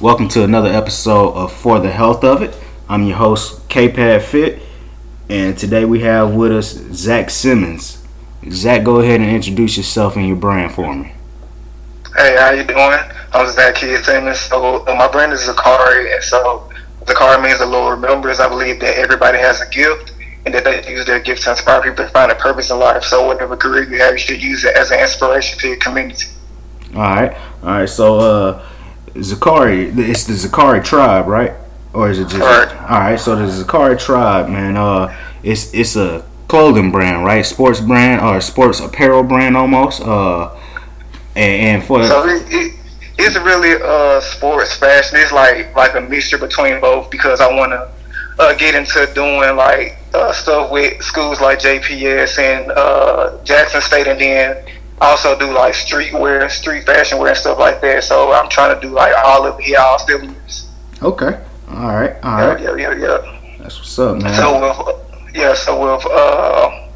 Welcome to another episode of For the Health of It. I'm your host, K-Pad Fit, and today we have with us Zach Simmons. Zach, go ahead and introduce yourself and your brand for me. Hey, how you doing? I'm Zach Kid Simmons. So uh, my brand is Zakari, and so Zakari means the Lord remembers. I believe that everybody has a gift, and that they use their gift to inspire people to find a purpose in life. So whatever career you have, you should use it as an inspiration to your community. All right, all right. So, uh, Zakari, it's the Zakari tribe, right? Or is it just? Correct. All right. So the Zakari tribe, man. Uh, it's it's a clothing brand, right? Sports brand or sports apparel brand almost. Uh, and, and for So it, it, it's really uh sports fashion. It's like like a mixture between both because I want to uh, get into doing like uh, stuff with schools like JPS and uh, Jackson State, and then also do like streetwear, street fashion wear, and stuff like that. So I'm trying to do like all of it, all cylinders. okay, all right, all Yeah, right. yeah, yeah, yeah. That's what's up, man. So with yeah, so with uh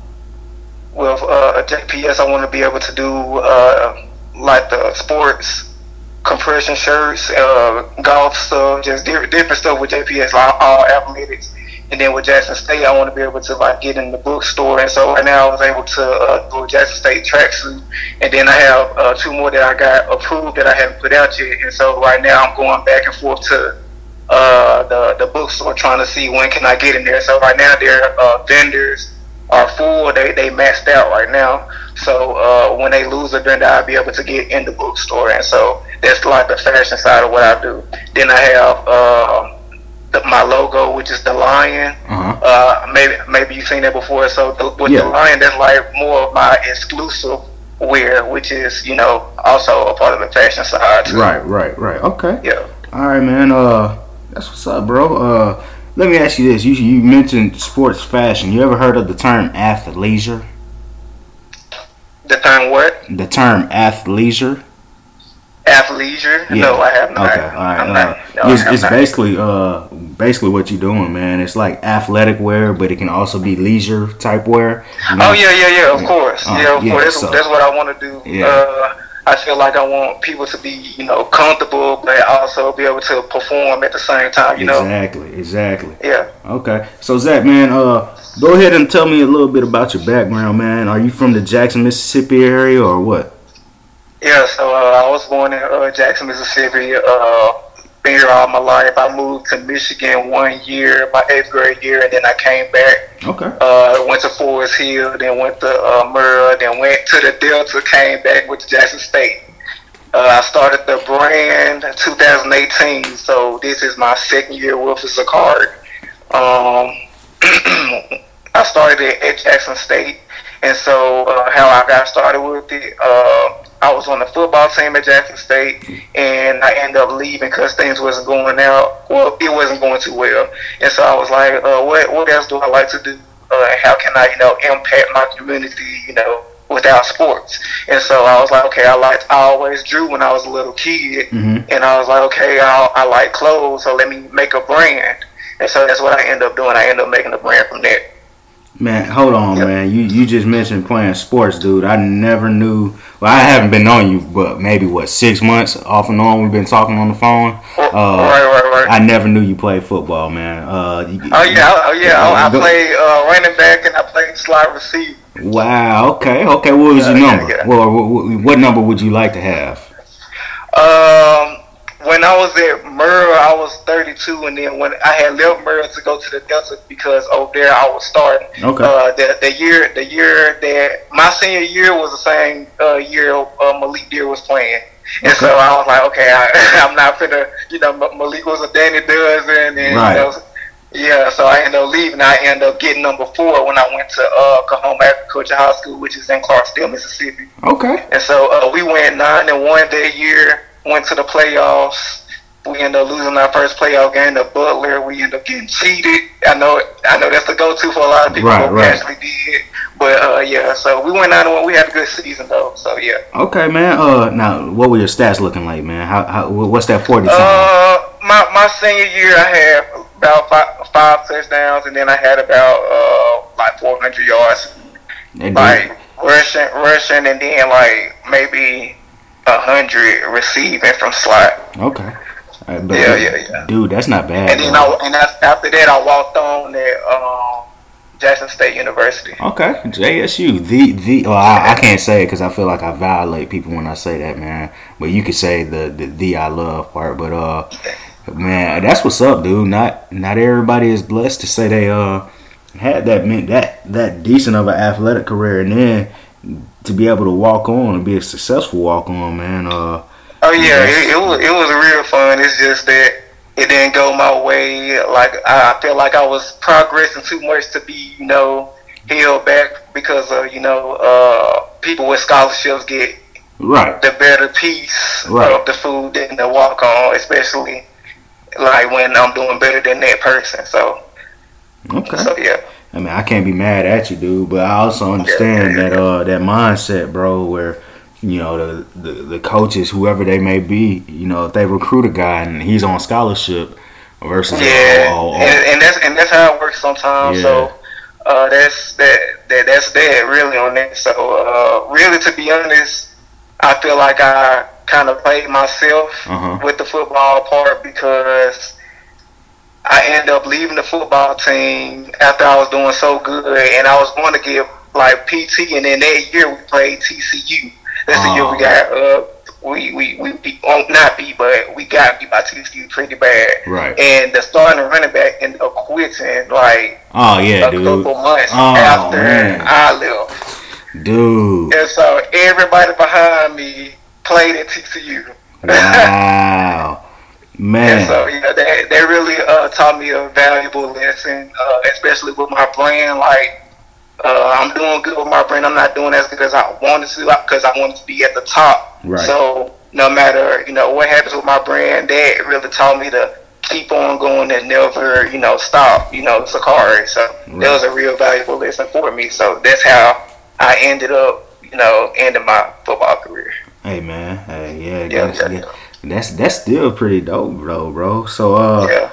with uh JPS, I want to be able to do uh like the sports compression shirts, uh golf stuff, just different different stuff with JPS, like all athletics. And then with Jackson State, I want to be able to like get in the bookstore. And so right now, I was able to uh, do a Jackson State tracksuit, and then I have uh, two more that I got approved that I haven't put out yet. And so right now, I'm going back and forth to uh, the the bookstore trying to see when can I get in there. So right now their uh, vendors are full. They they maxed out right now. So uh, when they lose a vendor, I'll be able to get in the bookstore. And so that's like the fashion side of what I do. Then I have uh, the, my logo, which is the lion. Uh-huh. Uh, maybe maybe you've seen that before. So the, with Yeah. the lion, that's like more of my exclusive wear, which is you know also a part of the fashion side. Too. Right, right, right. Okay. Yeah. All right, man. Uh, that's what's up, bro. Uh, let me ask you this: you you mentioned sports fashion. You ever heard of the term athleisure? The term what? The term athleisure. Athleisure? Yeah. No, I have not. Okay, all right. I'm Uh, not. No, it's it's basically uh basically what you're doing, man. It's like athletic wear, but it can also be leisure type wear. you know? Oh yeah, yeah, yeah. Of course, Uh, yeah, of yeah, course. That's, so- that's what I want to do. Yeah. Uh, I feel like I want people to be, you know, comfortable, but also be able to perform at the same time. You know. Exactly, exactly. Yeah. Okay, so Zach, man, uh, go ahead and tell me a little bit about your background, man. Are you from the Jackson, Mississippi area, or what? Yeah. So uh, I was born in uh, Jackson, Mississippi. Uh, been here all my life. I moved to Michigan one year, my eighth grade year, and then I came back. Okay. Uh, went to Forest Hill, then went to uh, Murrah, then went to the Delta, came back with Jackson State. Uh, I started the brand in 2018, so this is my second year with Zakari. Um, I started at Jackson State, and so uh, how I got started with it, uh, I was on the football team at Jackson State, and I ended up leaving because things wasn't going out. Well, it wasn't going too well, and so I was like, uh, what what else do I like to do? Uh, how can I, you know, impact my community, you know, without sports? And so I was like, okay, I liked, I always drew when I was a little kid, Mhm. and I was like, okay, I, I like clothes, so let me make a brand. And so that's what I end up doing. I end up making a brand from there. Man, hold on, Yep. man. You you just mentioned playing sports, dude. I never knew. Well, I haven't been on you, but maybe what six months off and on. We've been talking on the phone. right, Uh, right, right. I never knew you played football, man. Uh, you- Oh yeah, oh yeah. I, I played uh, running back and I play slot receiver. Wow. Okay. Okay. What was Yeah, your yeah, number? yeah. Well, what, what number would you like to have? Um, when I was at Murrah, I was 32, and then when I had left Murrah to go to the Delta because over there I was starting. Okay. Uh, the the year the year that my senior year was the same uh, year uh, Malik Dear was playing. And so I was like, okay, I, I'm not finna, you know, Malik was a Dandy Dozen, and Right. you know, yeah, so I ended up leaving. I ended up getting number four when I went to uh, Coahoma Agriculture High School, which is in Clarksville, Mississippi. Okay. And so uh, we went nine and one that year. Went to the playoffs. We ended up losing our first playoff game to Butler. We ended up getting cheated. I know. I know that's the go-to for a lot of people. Right, but we right. actually did. But uh, yeah, so we went nine and one. We had a good season though. So yeah. Okay, man. Uh, now what were your stats looking like, man? How, how what's that forty? Uh, my my senior year, I had about five, five touchdowns, and then I had about uh like 400 yards. That like rushing, rushing, and then like maybe hundred receiving from slot. Okay. Uh, but Yeah, yeah, yeah. Dude, that's not bad. And then bro. I, and after that, I walked on at um, Jackson State University. Okay, JSU, the the. Well, I, I can't say it because I feel like I violate people when I say that, man. But you could say the the, the I love part. But uh, man, that's what's up, dude. Not not everybody is blessed to say they uh had that meant that that decent of an athletic career, and then to be able to walk on and be a successful walk on, man. Uh, Oh yeah, it, it was it was real fun. It's just that it didn't go my way. Like I feel like I was progressing too much to be, you know, held back because of you know uh, people with scholarships get right. the better piece Right. of the food than the walk on, especially like when I'm doing better than that person. So Okay. so yeah. I mean, I can't be mad at you, dude, but I also understand that uh that mindset, bro, where you know the, the the coaches, whoever they may be, you know, if they recruit a guy and he's on scholarship versus Yeah, oh, oh, oh, and, and that's and that's how it works sometimes. Yeah. So uh, that's that, that that's that really on that. So uh, really, to be honest, I feel like I kind of played myself Uh-huh. with the football part because I ended up leaving the football team after I was doing so good, and I was going to get like PT, and then that year we played TCU. That's the year Oh. we got uh we we we beat, oh, not beat, but we got beat by TCU pretty bad. right. And the starting running back ended up quitting like Oh yeah, a dude, couple months Oh, after man. I left. dude, And so everybody behind me played at TCU. wow, And man, so yeah, they, that really uh, taught me a valuable lesson, uh, especially with my brand. Like uh, I'm doing good with my brand. I'm not doing as good as I wanted to because I wanted to be at the top. Right. So no matter you know what happens with my brand, that really taught me to keep on going and never you know stop. You know, Zakari. So Right. that was a real valuable lesson for me. So that's how I ended up you know ending my football career. hey man, hey yeah, Yeah, yeah, yeah, that's that's still pretty dope, bro, bro. So uh, yeah.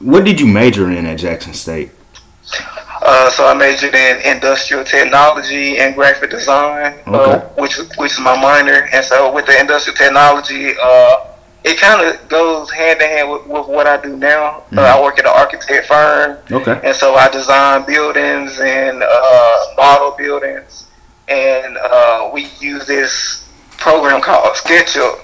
what did you major in at Jackson State? Uh, so I majored in industrial technology and graphic design, uh, which which is my minor. And so with the industrial technology, uh, it kind of goes hand in hand with, with what I do now. Uh, I work at an architect firm, Okay. and so I design buildings and uh, model buildings, and uh, we use this program called SketchUp.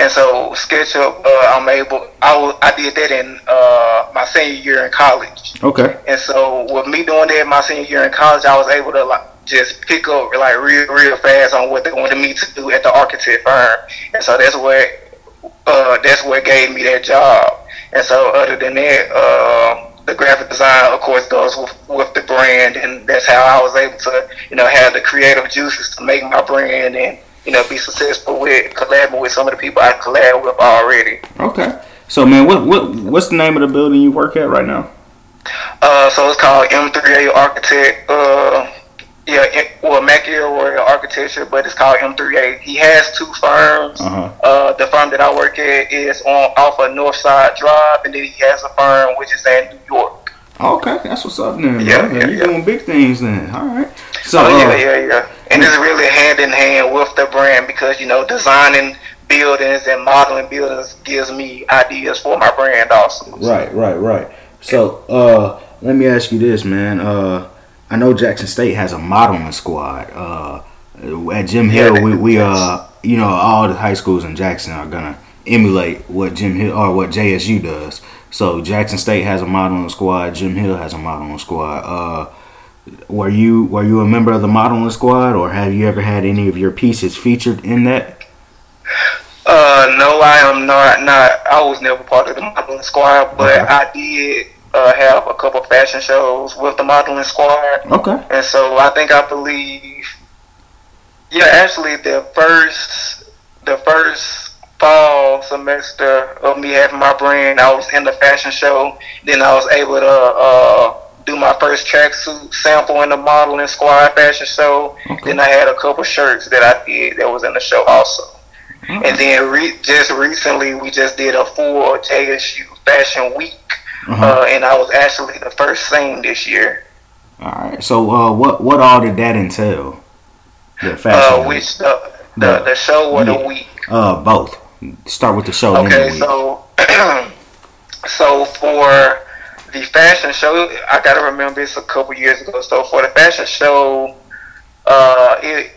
And so SketchUp, uh, I'm able. I wa- I did that in uh, my senior year in college. Okay. And so with me doing that my senior year in college, I was able to like just pick up like real real fast on what they wanted me to do at the architect firm. And so that's what uh, that's what gave me that job. And so other than that, uh, the graphic design of course goes with, with the brand, and that's how I was able to you know have the creative juices to make my brand and you know be successful with collaborating with some of the people I collab with already. Okay. So man, what what what's the name of the building you work at right now? Uh, so it's called M3A Architect. Uh, yeah, well, Royal Architecture, but it's called M3A. He has two firms. Uh-huh. Uh, the firm that I work at is on off of Northside Drive, and then he has a firm which is in New York. Okay, that's what's up then. Yeah, bro. yeah, You're doing big things then. All right. So Oh uh, yeah, yeah, yeah. And it's really hand in hand with the brand because you know designing buildings and modeling buildings gives me ideas for my brand also. Right, right, right. So, uh, let me ask you this, man. Uh, I know Jackson State has a modeling squad. Uh, at Jim Hill, they we, we uh, you know, all the high schools in Jackson are gonna emulate what Jim Hill or what JSU does. So Jackson State has a modeling squad. Jim Hill has a modeling squad. Uh, were you were you a member of the modeling squad, or have you ever had any of your pieces featured in that? Uh, no, I am not. Not. I was never part of the modeling squad, but Okay. I did uh, have a couple fashion shows with the modeling squad, Okay. and so I think I believe. Yeah, actually, the first, the first fall semester of me having my brand, I was in the fashion show. Then I was able to uh, do my first tracksuit sample in the modeling squad fashion show. Okay. Then I had a couple shirts that I did that was in the show also. And then re- just recently, we just did a full JSU Fashion Week, Uh-huh. uh, and I was actually the first thing this year. All right. So, uh, what what all did that entail? The fashion. Uh, week? which the The- the, the show or yeah. the week? Uh, both. Start with the show. Okay, so so for the fashion show, I gotta remember it's a couple years ago. So for the fashion show, uh, it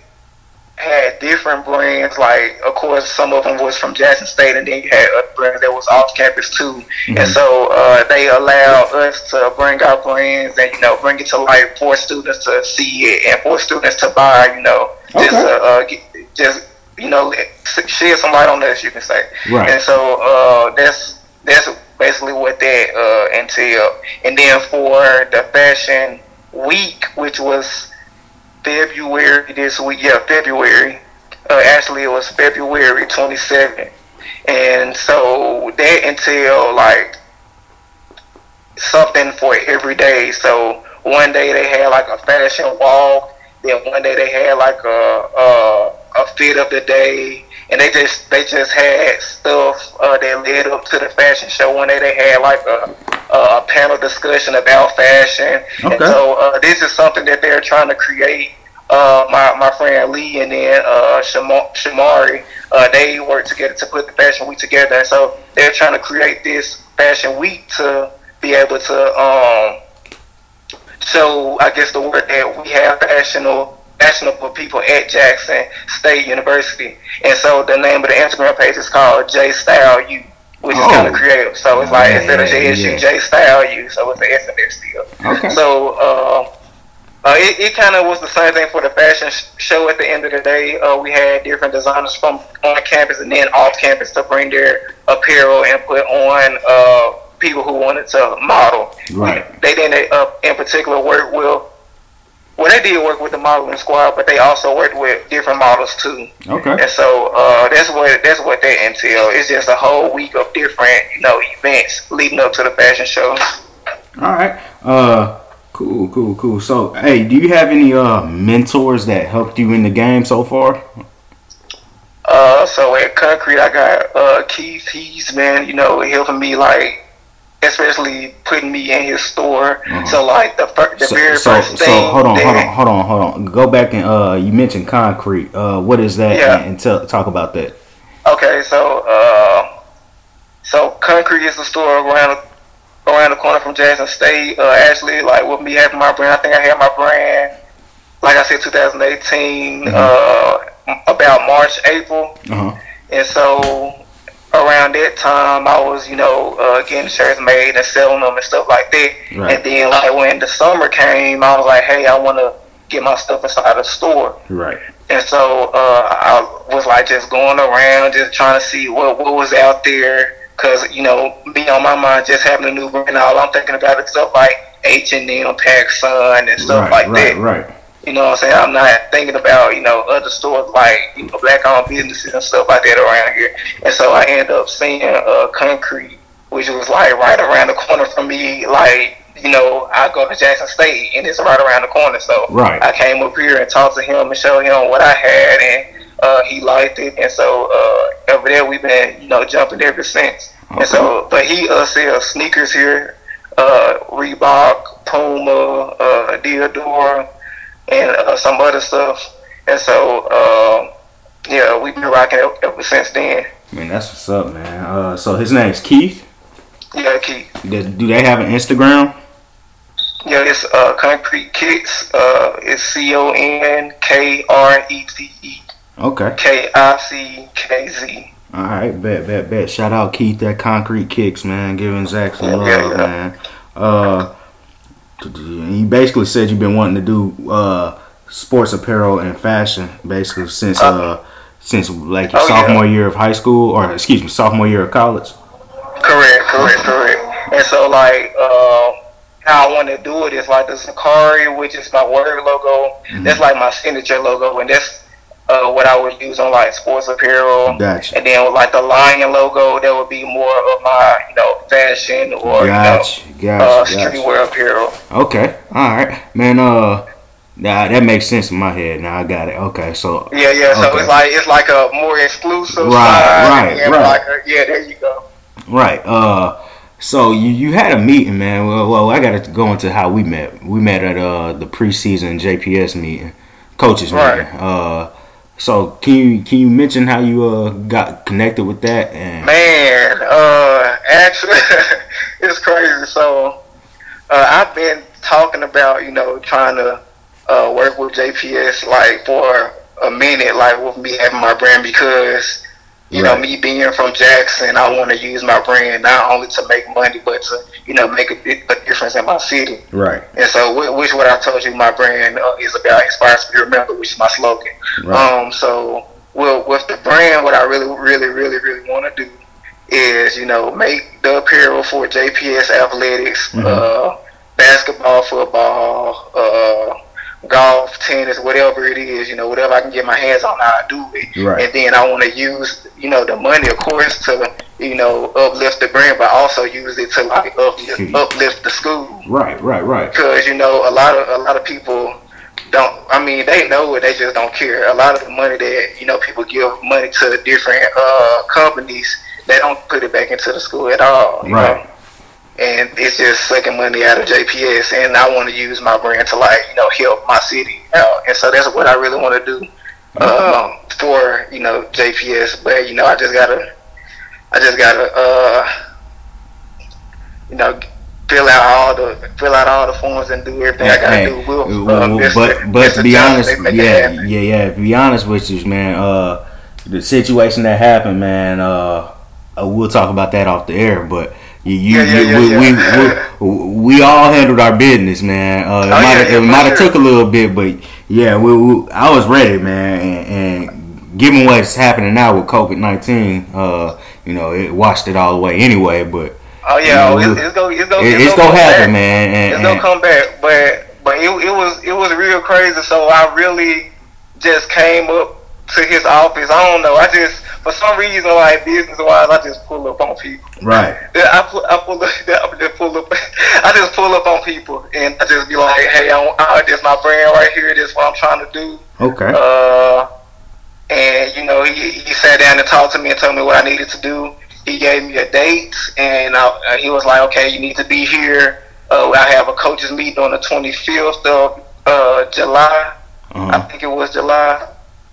had different brands. Like, of course, some of them was from Jackson State, and then you had other brands that was off campus too. Mm-hmm. And so uh, they allowed us to bring our brands and you know bring it to life for students to see it and for students to buy. You know, okay. just uh, uh, just you know shed some light on this, you can say. Right. And so uh, that's that's basically what that uh, entailed. And then for the fashion week, which was February this week. Yeah, February. Uh, actually, it was February 27th. And so that entailed like something for every day. So one day they had like a fashion walk. Then one day they had like a a, a fit of the day, and they just they just had stuff uh, that led up to the fashion show. One day they had like a a panel discussion about fashion. Okay. And so uh, this is something that they're trying to create. Uh, my, my friend Lee and then uh, Shamari, uh, they work together to put the fashion week together. And so they're trying to create this fashion week to be able to um, show, I guess, the word that we have fashionable fashionable people at Jackson State University. And so the name of the Instagram page is called J Style U which oh. is kind of creative. So it's like instead of JSU, yeah. J Style U, so it's an S in there still. Okay. So uh, uh, it, it kind of was the same thing for the fashion sh- show. At the end of the day, uh, we had different designers from on campus and then off campus to bring their apparel and put on uh, people who wanted to model. Right. They didn't, uh, in particular, work with well, they did work with the modeling squad, but they also worked with different models too. Okay. And so uh, that's what that's what that entails. It's just a whole week of different, you know, events leading up to the fashion show. All right. Uh, cool, cool, cool. So, hey, do you have any uh mentors that helped you in the game so far? Uh, so at Conkrete, I got uh Keith. He's man, you know, helping me like especially putting me in his store. Uh-huh. So like the, fir- the so, very so, first thing. So hold on, that, hold on, hold on, hold on. Go back and uh, you mentioned Conkrete. Uh, what is that? Yeah. And, and tell, talk about that. Okay, so uh, so Conkrete is a store around around the corner from Jackson State. Uh, actually, like with me having my brand, I think I had my brand. Like I said, 2018, mm-hmm. uh, about March, April, uh-huh. and so around that time, I was, you know, uh, getting shirts made and selling them and stuff like that. Right. And then, like, when the summer came, I was like, hey, I want to get my stuff inside the store. Right. And so uh, I was, like, just going around, just trying to see what, what was out there. Because, you know, me on my mind, just having a new brand, all I'm thinking about is stuff like H&M, PacSun, and stuff right, like right, that. Right, right. You know what I'm saying? I'm not thinking about, you know, other stores like, you know, black owned businesses and stuff like that around here. And so I end up seeing uh, Conkrete, which was like right around the corner from me. Like, you know, I go to Jackson State and it's right around the corner. So right. I came up here and talked to him and showed him what I had and uh, he liked it. And so uh, over there we've been, you know, jumping ever since. Okay. And so, but he uh, sells sneakers here, uh, Reebok, Puma, uh, Diadora and uh, some other stuff. And so, uh, yeah, we've been rocking ever since then. Man, that's what's up, man. Uh, so his name's Keith. Yeah, Keith. Do they have an Instagram? Yeah, it's uh, Conkrete Kickz. Uh, it's C O N K R E T E. Okay. K I C K Z. All right, bet, bet, bet. Shout out Keith that Conkrete Kickz, man. Giving Zach some love, yeah, yeah. man. Uh, you basically said you've been wanting to do uh, sports apparel and fashion basically since uh, since like your oh, sophomore yeah. year of high school or excuse me sophomore year of college. Correct, correct, correct. And so like uh, how I want to do it is like the Zakari, which is my word logo. Mm-hmm. That's like my signature logo, and that's uh, what I would use on like sports apparel. Gotcha. And then with like the lion logo, that would be more of my you know fashion or gotcha. you know gotcha. uh, streetwear apparel. Okay, all right, man. Uh, nah, that makes sense in my head. Now I got it. Okay, so yeah, yeah. So okay. it's like it's like a more exclusive. Right, right, right. Like a, yeah, there you go. Right. Uh. So you, you had a meeting, man. Well, well, I got to go into how we met. We met at uh the preseason JPS meeting, coaches right. meeting. Uh, So can you can you mention how you uh got connected with that? And Man, uh, actually, it's crazy. So, uh, I've been talking about, you know, trying to uh, work with JPS like for a minute, like with me having my brand because, you know, me being from Jackson, I want to use my brand not only to make money, but to, you know, make a, a difference in my city. right, And so, whi- which what I told you, my brand uh, is about inspires to be remembered, which is my slogan. right, Um, so well, with the brand, what I really, really, really, really want to do is, you know, make the apparel for JPS athletics, Mhm. uh, basketball, football, uh, golf, tennis, whatever it is, you know, whatever I can get my hands on, I do it. Right. And then I want to use, you know, the money, of course, to, you know, uplift the brand, but also use it to like uplift, uplift the school right, right, right. because you know a lot of a lot of people don't. I mean, they know it, they just don't care. A lot of the money that you know people give money to different uh, companies, they don't put it back into the school at all. Right. know? And it's just sucking money out of JPS, and I want to use my brand to like you know help my city out, and so that's what I really want to do um, for you know JPS. But you know, I just gotta, I just gotta, uh, you know, fill out all the fill out all the forms and do everything I gotta Hey, do. We'll, uh, well, but but to be honest, they make it yeah, yeah, yeah. To be honest with you, man, uh, the situation that happened, man, uh, uh, we'll talk about that off the air, but. You, you, Yeah, yeah, you- we, yeah. We, we, we all handled our business, man. Uh, it Oh, might have it might have sure. took a little bit, but yeah, we, I was ready, man. And, and given what's happening now with COVID nineteen, uh, you know, it washed it all away anyway. But Oh yeah, you know, it's, it's gonna it's gonna it- it's gonna gonna happen, back. man. And, It's gonna come back, but but it, it was it was real crazy. So I really just came up to his office. I don't know. I just for some reason like business wise, I just pull up on people. right, I pull, I pull up, I just pull up, I just pull up on people, and I just be like, "Hey, I'm, I, this my brand right here. This what I'm trying to do." okay, Uh, and you know, he he sat down and talked to me and told me what I needed to do. He gave me a date, and I, uh, he was like, "Okay, you need to be here. Uh, I have a coaches meeting on the 25th of uh, July. I uh-huh. think it was July.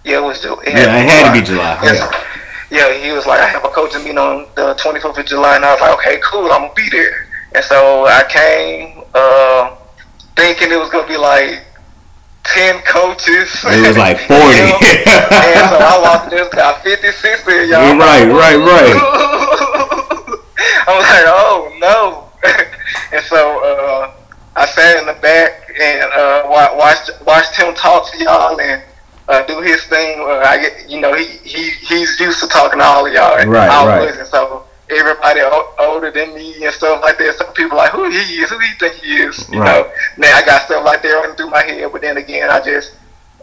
Yeah, it was. Ju- It yeah, it had to be July. Yes. Yeah. Yeah, he was like, I have a coaching meeting on the 24th of July, and I was like, okay, cool, I'm gonna be there. And so I came, uh, thinking it was gonna be like 10 coaches. It was like 40. and so I walked in, got 50, 60 of y'all. You're right, right, right. I was like, oh no. and so uh, I sat in the back and uh, watched watched him talk to y'all and uh, do his thing. Uh, I get, you know, he, he he's used to talking to all of y'all. and Right, I right. wasn't. So everybody o- older than me and stuff like that. Some people like, who he is? Who he think he is? You Right. know. Now I got stuff like that running through my head, but then again, I just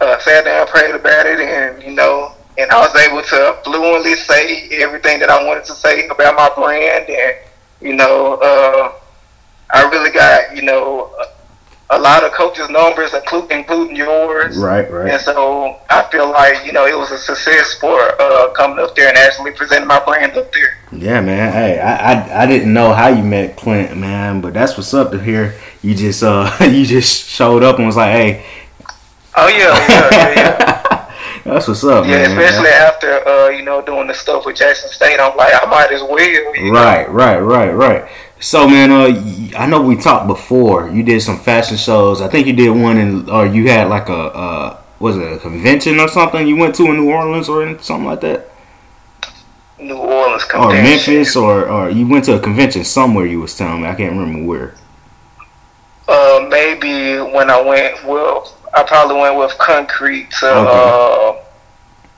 uh, sat down, prayed about it, and you know, and I was able to fluently say everything that I wanted to say about my brand, and you know, uh, I really got you know a, lot of coaches' numbers, including including yours. right, right. And so I feel like you know it was a success for uh, coming up there and actually presenting my brand up there. Yeah, man. Hey, I, I I didn't know how you met Clint, man, but that's what's up to hear. You just uh you just showed up and was like, hey. Oh yeah, yeah, yeah. yeah. that's what's up, Yeah, man. especially after uh, you know doing the stuff with Jackson State, I'm like I might as well. You know? Right, right, right, right. So, man, uh, I know we talked before. You did some fashion shows. I think you did one in, or you had like a, uh, was it a convention or something you went to in New Orleans or in, something like that, New Orleans or. Memphis, or or you went to a convention somewhere. You was telling me. I can't remember where. Uh, maybe when I went, well, I probably went with Conkrete to Okay. uh,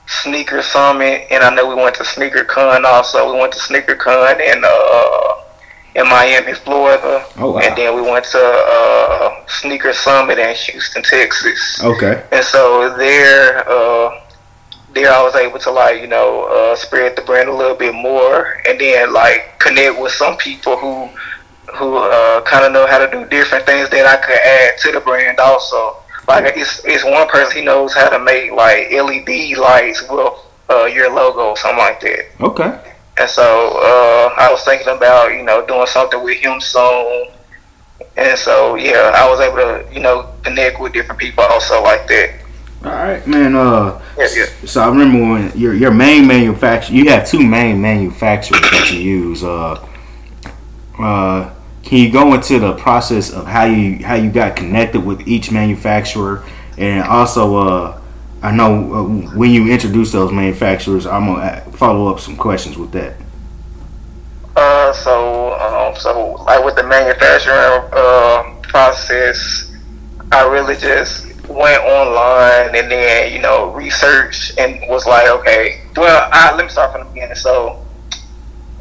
Sneaker Summit, and I know we went to Sneaker Con also. We went to Sneaker Con and uh, in Miami, Florida, Oh wow. and then we went to uh, Sneaker Summit in Houston, Texas. Okay. And so there, uh, there I was able to like you know uh, spread the brand a little bit more, and then like connect with some people who who uh, kind of know how to do different things that I could add to the brand also. Like it's it's one person he knows how to make like LED lights with uh, your logo, something like that. Okay. And so uh, I was thinking about you know doing something with him soon. And so yeah, I was able to you know connect with different people also like that. All right, man. Uh, Yeah, yeah. so I remember when your your main manufacturer, you have two main manufacturers that you use. Uh, uh, can you go into the process of how you how you got connected with each manufacturer, and also, uh, I know uh, when you introduce those manufacturers, I'm gonna follow up some questions with that. Uh, so, um, so like with the manufacturing uh, process, I really just went online and then you know researched and was like, okay, well, I, let me start from the beginning. So,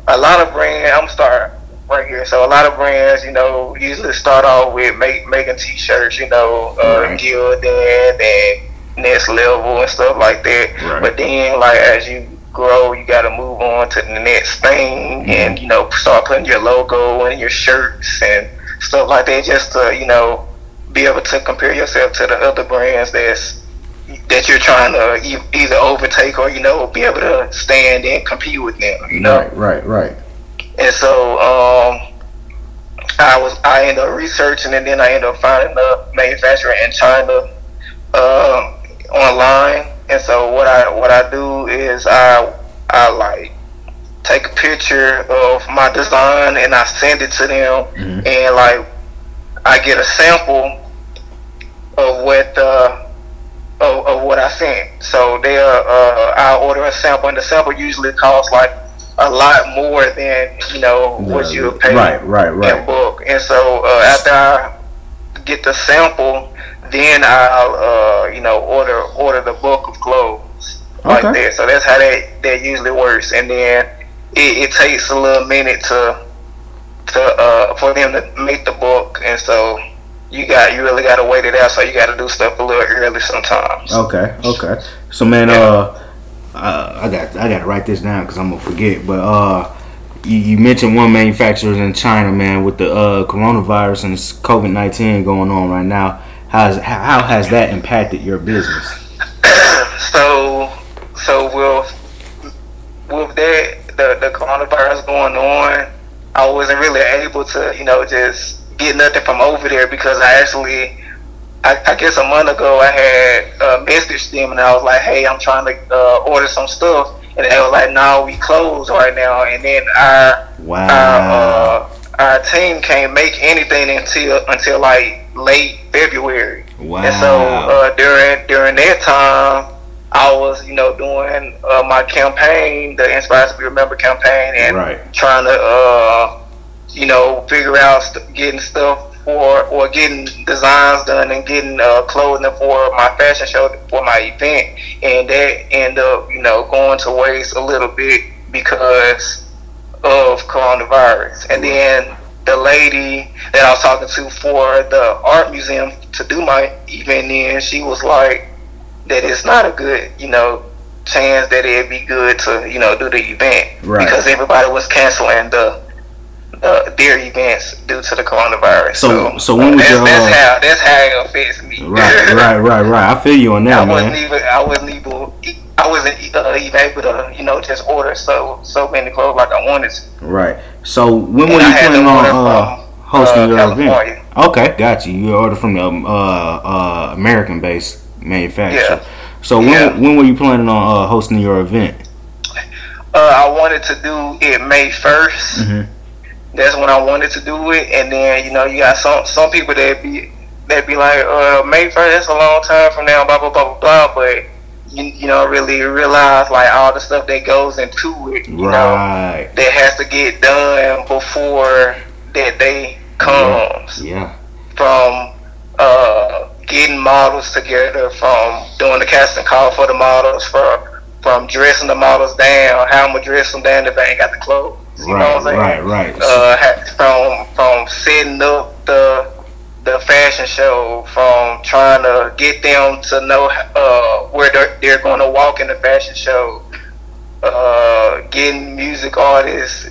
a lot of brands, I'm start right here. So, a lot of brands, you know, usually start off with make, making t-shirts, you know, uh, Right. Gildan and Next Level and stuff like that. Right. But then, like as you grow, you got to move on to the next thing, and you know, start putting your logo in your shirts and stuff like that, just to you know, be able to compare yourself to the other brands that's that you're trying to either overtake or you know be able to stand and compete with them. You know. Right, right, right. And so um, I was I ended up researching and then I ended up finding a manufacturer in China um, online. And so what I what I do is I I like take a picture of my design and I send it to them Mhm. and like I get a sample of what uh, of, of what I sent. So they uh, I'll order a sample and the sample usually costs like a lot more than you know what you would pay Right, right, in right. book. And so uh, after I get the sample, then I'll uh, you know order order the book of clothes like Okay. that. So that's how that that usually works. And then it, it takes a little minute to to uh, for them to make the book, and so you got you really got to wait it out. So you got to do stuff a little early sometimes. Okay, okay. So man, uh, uh I got I got to write this down because I'm gonna forget. But uh, you, you mentioned one manufacturer in China, man, with the uh coronavirus and COVID nineteen going on right now. How's how, has that impacted your business? so so with with that the, the coronavirus going on, I wasn't really able to you know just get nothing from over there because I actually. I, I guess a month ago I had uh, messaged them and I was like, "Hey, I'm trying to uh, order some stuff," and they was like, "No, we closed right now." And then our Wow. our, uh, our team can't make anything until until like late February. wow. And so uh, during during that time, I was you know doing uh, my campaign, the Inspired to Be Remembered campaign, and Right. trying to uh, you know figure out st- getting stuff for or getting designs done and getting uh, clothing for my fashion show for my event, and that end up you know going to waste a little bit because of coronavirus. And then the lady that I was talking to for the art museum to do my event in, she was like that it's not a good, you know, chance that it'd be good to, you know, do the event Right. because everybody was canceling the uh, their events due to the coronavirus. So- so when was that's, your, that's how that's how it affects me. right, right, right, right. I feel you on I that, wasn't man. even I wasn't even I wasn't uh, even able to you know just order so so many clothes like I wanted to. Right. So when were And I you planning on uh, hosting uh, your California. event? Okay, got you. You ordered from the um, uh, uh, American-based manufacturer. Yeah. So when Yeah. when were you planning on uh, hosting your event? Uh, I wanted to do it May 1st Mhm. That's when I wanted to do it, and then you know you got some some people that be that be like uh, May first. That's a long time from now. Blah blah blah blah blah. But you you know really realize like all the stuff that goes into it. You know Right. that has to get done before that day comes. Yeah. from uh, getting models together, from doing the casting call for the models, from from dressing the models down, how I'm gonna dress them down if I ain't got the clothes. You know Right. what I'm saying? Right. Right. Uh, from from setting up the the fashion show, from trying to get them to know uh, where they're, they're going to walk in the fashion show, uh, getting music artists,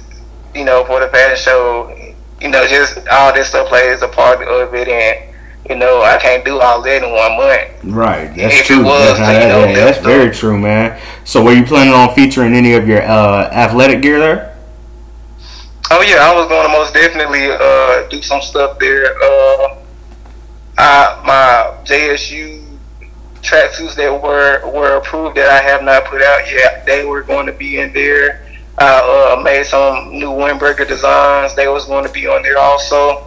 you know, for the fashion show, you know, just all this stuff plays a part of it, and you know, I can't do all that in one month. Right, that's If true. was, that's, you know, yeah, that's very true, man. So, were you planning on featuring any of your uh, athletic gear there? Oh yeah, I was going to most definitely uh, do some stuff there. Uh, I, my JSU tracksuits that were were approved that I have not put out yet. They were going to be in there. I uh, made some new windbreaker designs. They was going to be on there also.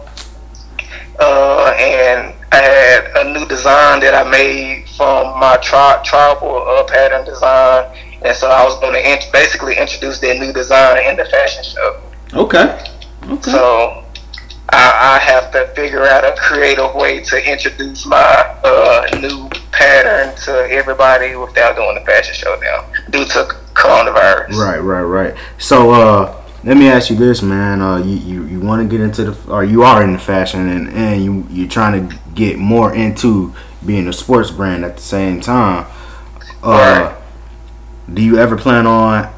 Uh, and I had a new design that I made from my tri- tribal uh, pattern design, and so I was going to int- basically introduce that new design in the fashion show. Okay. Okay. So I, I have to figure out a creative way to introduce my uh, new pattern to everybody without doing the fashion show now due to coronavirus. Right, right, right. So, uh, let me ask you this, man. Uh, you you, you want to get into the, or you are in the fashion, and and you you're trying to get more into being a sports brand at the same time. Uh, Right. Do you ever plan on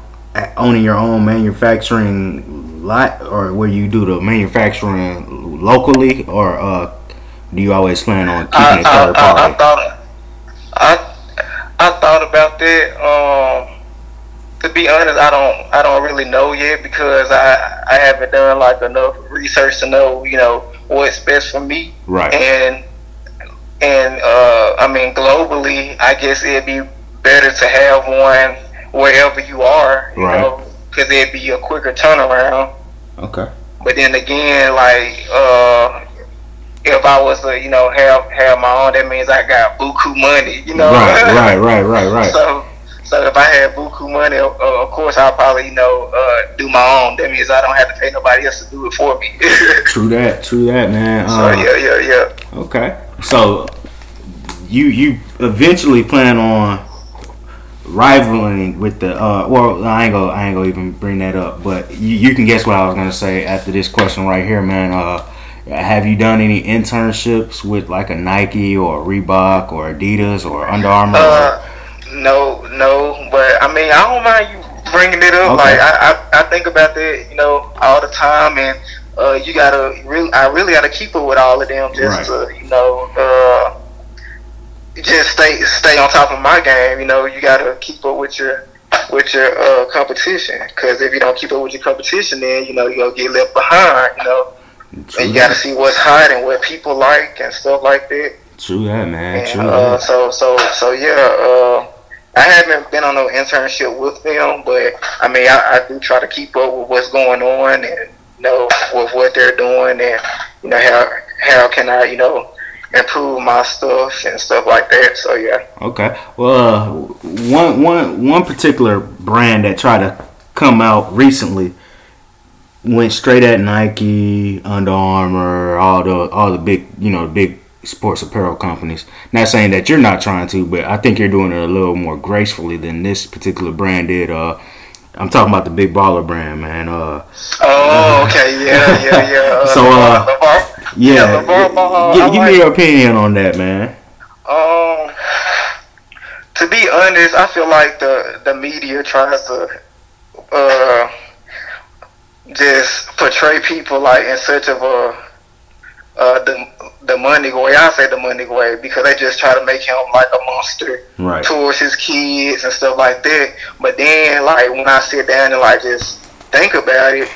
owning your own manufacturing lot, or where you do the manufacturing locally, or uh, do you always plan on keeping I, it I, third I, I party? thought I I thought about that. Um, to be honest, I don't I don't really know yet because I I haven't done like enough research to know you know what's best for me. Right. And and uh, I mean globally, I guess it'd be better to have one wherever you are, you Right. know, because it'd be a quicker turnaround. Okay. But then again, like uh, if I was to, you know, have have my own, that means I got buku money, you know. Right, right, right, right, right. So, so if I had buku money, uh, of course I'll probably, you know, uh, do my own. That means I don't have to pay nobody else to do it for me. True that. True that, man. so Uh, yeah, yeah, yeah. Okay. So you you eventually plan on rivaling with the uh well I ain't gonna I ain't gonna even bring that up, but you, you can guess what I was gonna say after this question right here, man. Uh have you done any internships with like a Nike or a Reebok or Adidas or Under Armour? Uh, no, no, but I mean, I don't mind you bringing it up. Okay. Like, I, I, I think about that, you know, all the time, and uh, you gotta really, I really gotta keep up with all of them just to, you know, uh, just stay, stay on top of my game. You know, you gotta keep up with your, with your uh, competition. Because if you don't keep up with your competition, then you know you gonna get left behind. You know, True and you gotta see what's hot and what people like and stuff like that. True that, man. And, True uh, that. so so so yeah, uh, I haven't been on no internship with them, but I mean I, I do try to keep up with what's going on and you know with what they're doing and you know how how can I you know improve my stuff and stuff like that. So yeah. Okay. Well, uh, one one one particular brand that tried to come out recently went straight at Nike, Under Armour, all the all the big you know big sports apparel companies. Not saying that you're not trying to, but I think you're doing it a little more gracefully than this particular brand did. Uh, I'm talking about the Big Baller brand, man. Uh, Oh okay yeah yeah yeah. So, uh, Yeah, Ball, gi- give like- me your opinion on that, man. Um, to be honest, I feel like the the media tries to uh just portray people like in such of a uh the the money way. I say the money way because they just try to make him like a monster Right. towards his kids and stuff like that. But then like when I sit down and like just think about it,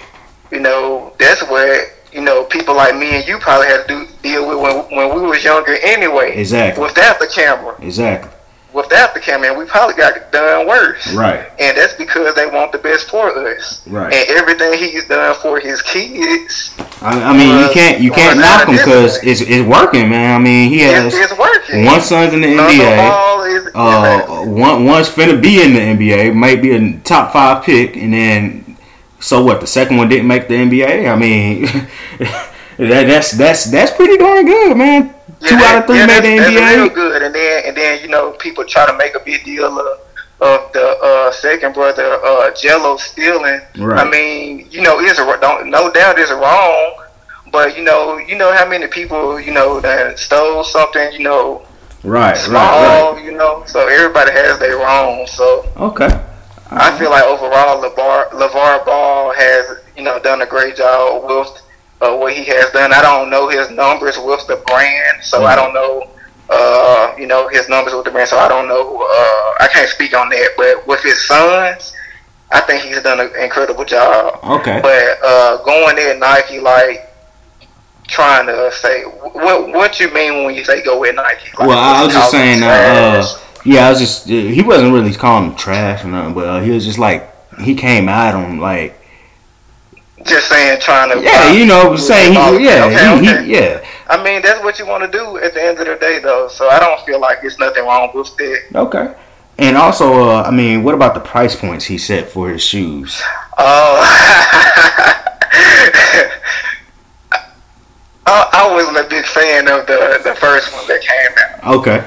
you know, that's what you know people like me and you probably had to do, deal with when when we was younger anyway. Exactly. Without the camera, Exactly. without the camera, and we probably got done worse. Right. And that's because they want the best for us. Right. And everything he's done for his kids, I, I mean, you can't you can't knock him because it's it's working, man. I mean, he has it's, it's working. one son's in the NBA. Is- Uh, one one's finna be in the NBA, might be a top five pick, and then so what? The second one didn't make the NBA. I mean, that, that's that's that's pretty darn good, man. Yeah, Two that- out of three yeah, made the that's real NBA. good, and then and then you know people try to make a big deal of, of the uh, second brother uh, Gelo stealing. Right. I mean, you know, is a don't no doubt is wrong, but you know, you know how many people you know that stole something, you know, Right, right, small, you know. So everybody has their wrong. So right. Okay. I feel like overall, LaVar, LaVar Ball has, you know, done a great job with uh, what he has done. I don't know his numbers with the brand, so I don't know, uh, you know, his numbers with the brand. So I don't know. Uh, I can't speak on that. But with his sons, I think he's done an incredible job. Okay. But uh, going at Nike, like, trying to say what what you mean when you say go with Nike. Like, well, I was just saying, uh, uh, yeah, I was just he wasn't really calling him trash or nothing, but uh, he was just like he came at him like just saying trying to yeah, you know, saying he yeah Okay, he, okay. he yeah I mean that's what you want to do at the end of the day though. So I don't feel like it's nothing wrong with it. okay. And also, uh, I mean, what about the price points he set for his shoes? Oh, I, I wasn't a big fan of the the first one that came out. Okay,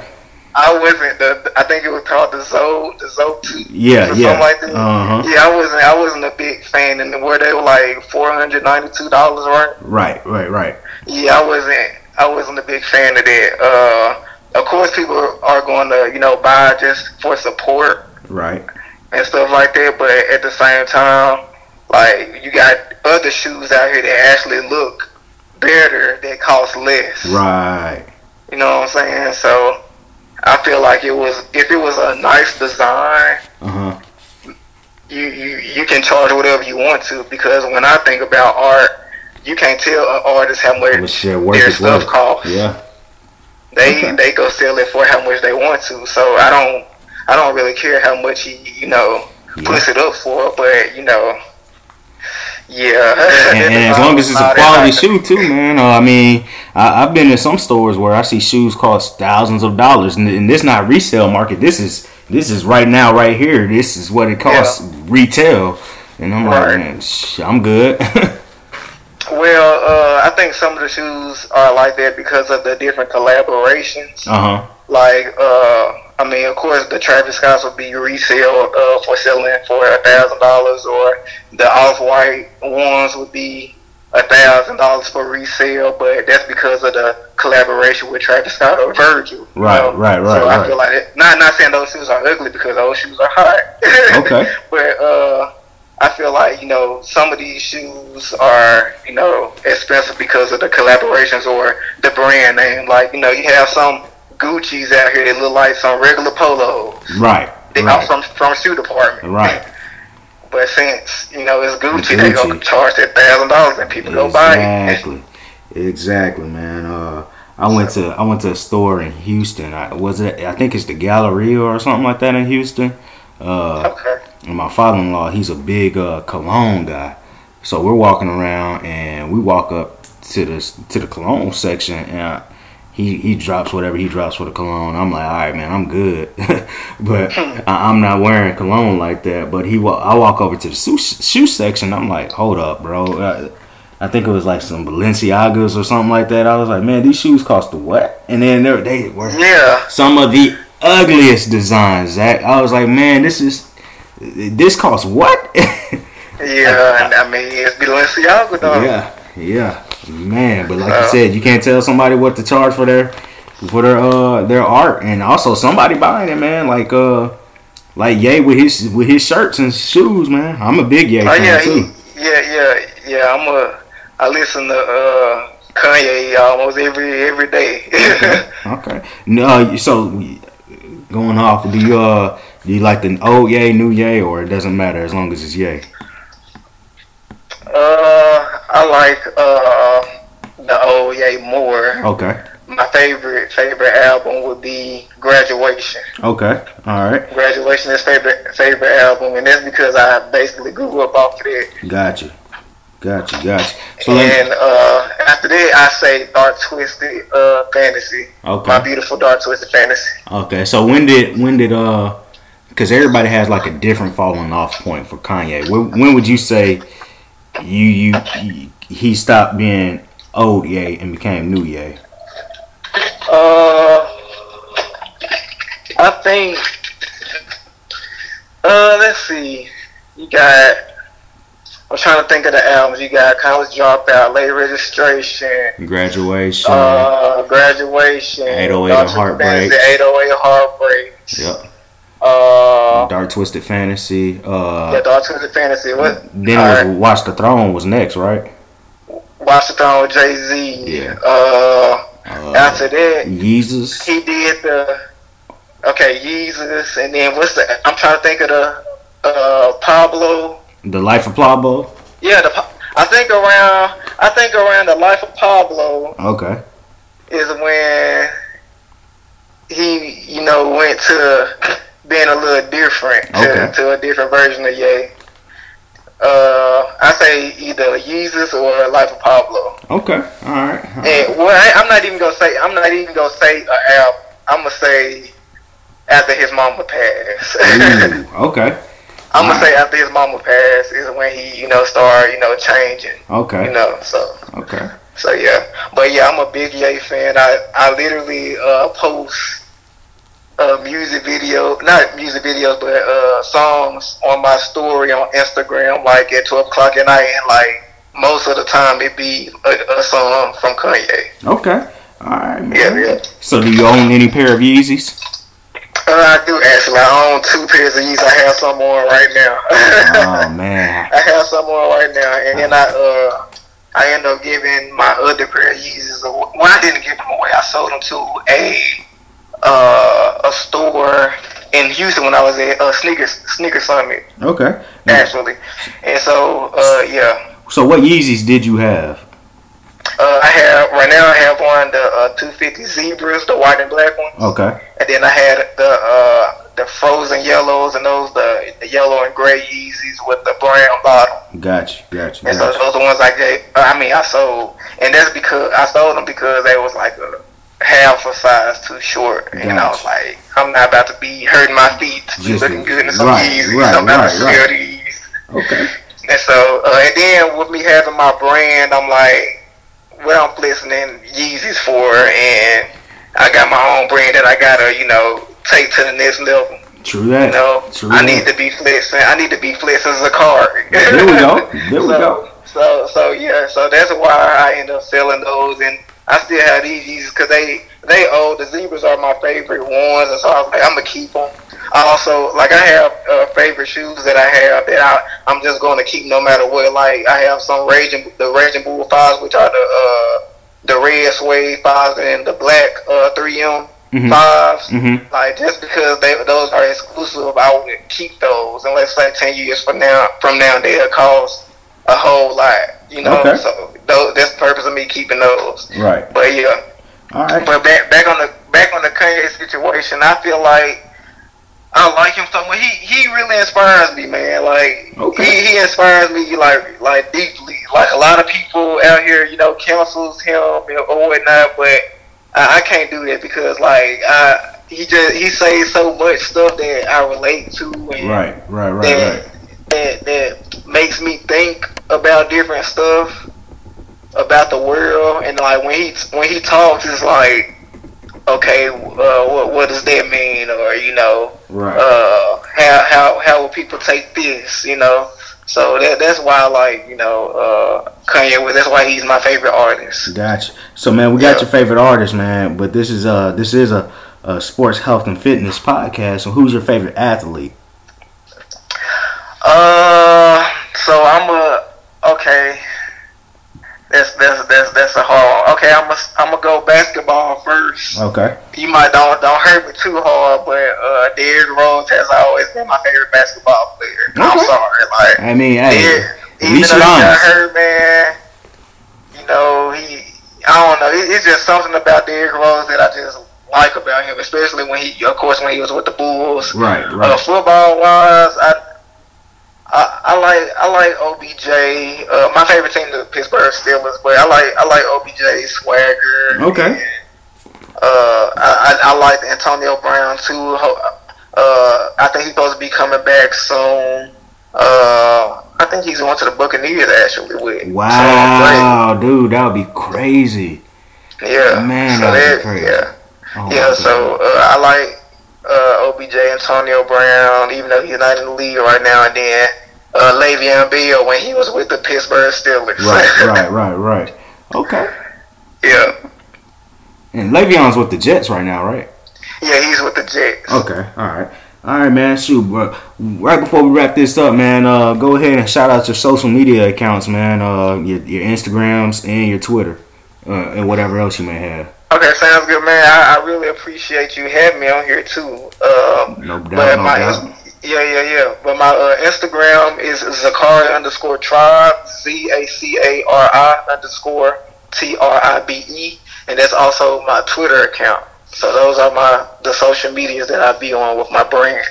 I wasn't the. I think it was called the Zoe, the Zoe two. yeah, or yeah, something like that. uh huh, Yeah, I wasn't. I wasn't a big fan, and where they were like four hundred ninety two dollars, right? right, right, right, Yeah, I wasn't. I wasn't a big fan of that. Uh, of course, people are going to you know buy just for support right, and stuff like that. But at the same time, like you got other shoes out here that actually look better that cost less. right, You know what I'm saying? So I feel like it was if it was a nice design, uh huh, you you you can charge whatever you want to because when I think about art, you can't tell an artist how much which their work their stuff worth. costs. Yeah, They Okay. they go sell it for how much they want to. So I don't I don't really care how much he you know yeah. puts it up for, but you know, yeah. and, and as long as it's a quality shoe too, man. Uh, I mean, I, I've been in some stores where I see shoes cost thousands of dollars, and, and this not resale market. This is this is right now, right here. This is what it costs retail, and I'm like, Right. sh- I'm good. Well, uh, I think some of the shoes are like that because of the different collaborations. uh huh. Like, uh, I mean, of course, the Travis Scotts would be resale uh, for selling for a thousand dollars, or the Off White ones would be a thousand dollars for resale. But that's because of the collaboration with Travis Scott or Virgil. Right, right, right, So I feel like it, not not saying those shoes are ugly because those shoes are hot. Okay. but uh, I feel like you know some of these shoes are you know expensive because of the collaborations or the brand name. Like you know you have some Gucci's out here that look like some regular polos. Right. They come from from shoe department. Right. But since you know it's Gucci, Gucci. they gonna charge that thousand dollars and people go buy it. Exactly. Exactly, man. Uh, I went to I went to a store in Houston. I was it. I think it's the Galleria or something like that in Houston. Uh, Okay. and my father-in-law, he's a big uh, cologne guy. So we're walking around and we walk up to the to the cologne section and he he drops whatever he drops for the cologne. I'm like, all right, man, I'm good, but I, I'm not wearing cologne like that. But he wa- I walk over to the shoe, shoe section. I'm like, hold up, bro. Uh, I think it was like some Balenciagas or something like that. I was like, man, these shoes cost what? And then they they were Yeah. some of the ugliest designs. Zach. I was like, man, this is this costs what? Yeah, and I mean it's Balenciaga though. yeah, yeah, man. But like Uh, you said, you can't tell somebody what to charge for their for their uh their art, and also somebody buying it, man. Like uh, like Ye with his with his shirts and shoes, man. I'm a big Ye Oh fan yeah, too. he, yeah, yeah, yeah. I'm a. I listen to uh, Kanye almost every every day. Okay. No, so going off, do you uh do you like the old Ye, new Ye, or it doesn't matter as long as it's Ye? Uh, I like uh, the Ye more. Okay. My favorite favorite album would be Graduation. Okay. All right. Graduation is favorite favorite album, and that's because I basically grew up off of that. Gotcha. Gotcha. Gotcha. So and uh, after that, I say Dark Twisted uh, Fantasy. My okay. beautiful Dark Twisted Fantasy. Okay. So when did when did uh because everybody has like a different falling off point for Kanye. When, when would you say you, you you he stopped being old Ye and became new Ye? Uh, I think. Uh, let's see. You got. I'm trying to think of the albums. You got College Dropout, Late Registration, Graduation. uh, Graduation, 808 Dark Heartbreak. 808 Heartbreak. yep. Uh, Dark Twisted Fantasy. yeah, Uh, Dark Twisted Fantasy. What? then All it was right. Watch the Throne was next, right? Watch the Throne with Jay Z. Yeah. Uh, Uh, after that, Yeezus. he did the okay Yeezus, and then what's the? I'm trying to think of the uh, Pablo. The Life of Pablo. Yeah, the I think around I think around the life of Pablo Okay. is when he, you know, went to being a little different to, Okay. to a different version of Ye. Uh, I say either Yeezus or Life of Pablo. Okay. All right. All right. And well, I, I'm not even gonna say I'm not even gonna say an album. I'm gonna say after his mama passed. Ooh, okay. I'm gonna Alright. say after his mama passed is when he, you know, started, you know, changing. Okay. You know, so Okay. so yeah. But yeah, I'm a big Ye fan. I I literally uh, post uh, music video, not music videos, but uh, songs on my story on Instagram, like at 12 o'clock at night, and like most of the time it be a, a song from Kanye. Okay. All right, man. Yeah, yeah. So, do you own any pair of Yeezys? Uh, I do actually. I own two pairs of Yeezys. I have some on right now. oh man. I have some on right now, and then I uh I end up giving my other pair of Yeezys away. Well, I didn't give them away. I sold them to a uh a store in Houston when I was at uh, Sneakers Sneaker Summit Okay. actually, and so uh yeah. So, what Yeezys did you have? Uh, I have right now. I have one the uh, 250 zebras, the white and black ones, Okay. and then I had the uh, the frozen yellows and those the, the yellow and gray Yeezys with the brown bottom. Gotcha. Gotcha. And so those are the ones I gave. I mean, I sold, and that's because I sold them because they was like a half a size too short, and I was like, I'm not about to be hurting my feet to be looking good in some right, Yeezys. right, I'm about right, to right. sell these. Okay. And so, uh, and then with me having my brand, I'm like, what I'm flexing in Yeezys for, and I got my own brand that I gotta, you know, take to the next level. True that. You know, True I that. need to be flexing. I need to be flexing as a card. There we go. There we go. So, so yeah, so that's why I end up selling those, and I still have these Yeezys because they they old. The zebras are my favorite ones, and so I was like, I'm gonna keep them. I also like I have uh, favorite shoes that I have that I I'm just going to keep no matter what. Like I have some raging the raging bull fives, which are the uh the red suede fives and the black uh 3M Mhm. fives. Mhm. Like just because they those are exclusive, I would keep those. And let's ten years from now, from now they'll cost a whole lot. You know, Okay. so those, that's the purpose of me keeping those. Right. But yeah, All right. but back back on the back on the Kanye situation, I feel like I like him so much. He he really inspires me, man. Like Okay. he, he inspires me like like deeply. Like a lot of people out here, you know, cancels him or whatnot, but I, I can't do that because like I he just he says so much stuff that I relate to and Right. Right. Right. that, Right. that that makes me think about different stuff about the world and like when he when he talks it's like okay uh, what what does that mean or you know Right. uh how how how will people take this you know so that that's why like you know uh Kanye that's why he's my favorite artist Gotcha. So man, we got Yeah. your favorite artist, man. But this is uh this is a, a sports health and fitness podcast. So who's your favorite athlete? uh so I'm a okay that's that's that's that's a hard one. okay I'm a, I'm gonna go basketball first Okay. you might don't don't hurt me too hard, but uh, Derrick Rose has always been my favorite basketball player. I'm sorry, like I mean, hey, Derrick, even though he got hurt, man. You know he, I don't know. It, it's just something about Derrick Rose that I just like about him, especially when he, of course, when he was with the Bulls. Right. Uh, Right. football wise, I. I, I like I like OBJ. Uh, my favorite team the Pittsburgh Steelers, but I like I like OBJ's swagger. Okay. and, uh, I, I, I like Antonio Brown too. Uh, I think he's supposed to be coming back soon. Uh, I think he's going to the Buccaneers actually with. Wow, dude, that would be crazy. So, yeah, Man, so that would be crazy. Yeah, Oh, yeah. So uh, I like uh, OBJ, Antonio Brown, even though he's not in the league right now. And then uh, Le'Veon Bell when he was with the Pittsburgh Steelers. Right. Right. Right. Right. Okay. yeah, And Le'Veon's with the Jets right now, right? yeah. He's with the Jets. Okay, all right, all right, man. Shoot, bro. Right before we wrap this up, man, uh, go ahead and shout out your social media accounts, man. Uh, your, your Instagrams and your Twitter, uh, and whatever else you may have. Okay, sounds good, man. I, I really appreciate you having me on here too. Um, No doubt, but no my doubt. Yeah, yeah, yeah. But my uh, Instagram is Zacari underscore tribe, Z A C A R I underscore T R I B E, and that's also my Twitter account. So those are my the social medias that I be on with my brand.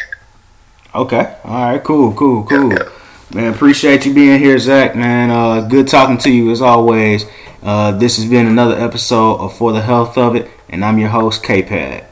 Okay. All right. Cool. Cool. Cool. Yeah, yeah. Man, appreciate you being here, Zach. Man, uh, good talking to you as always. Uh, this has been another episode of For the Health of It, and I'm your host, K Pad.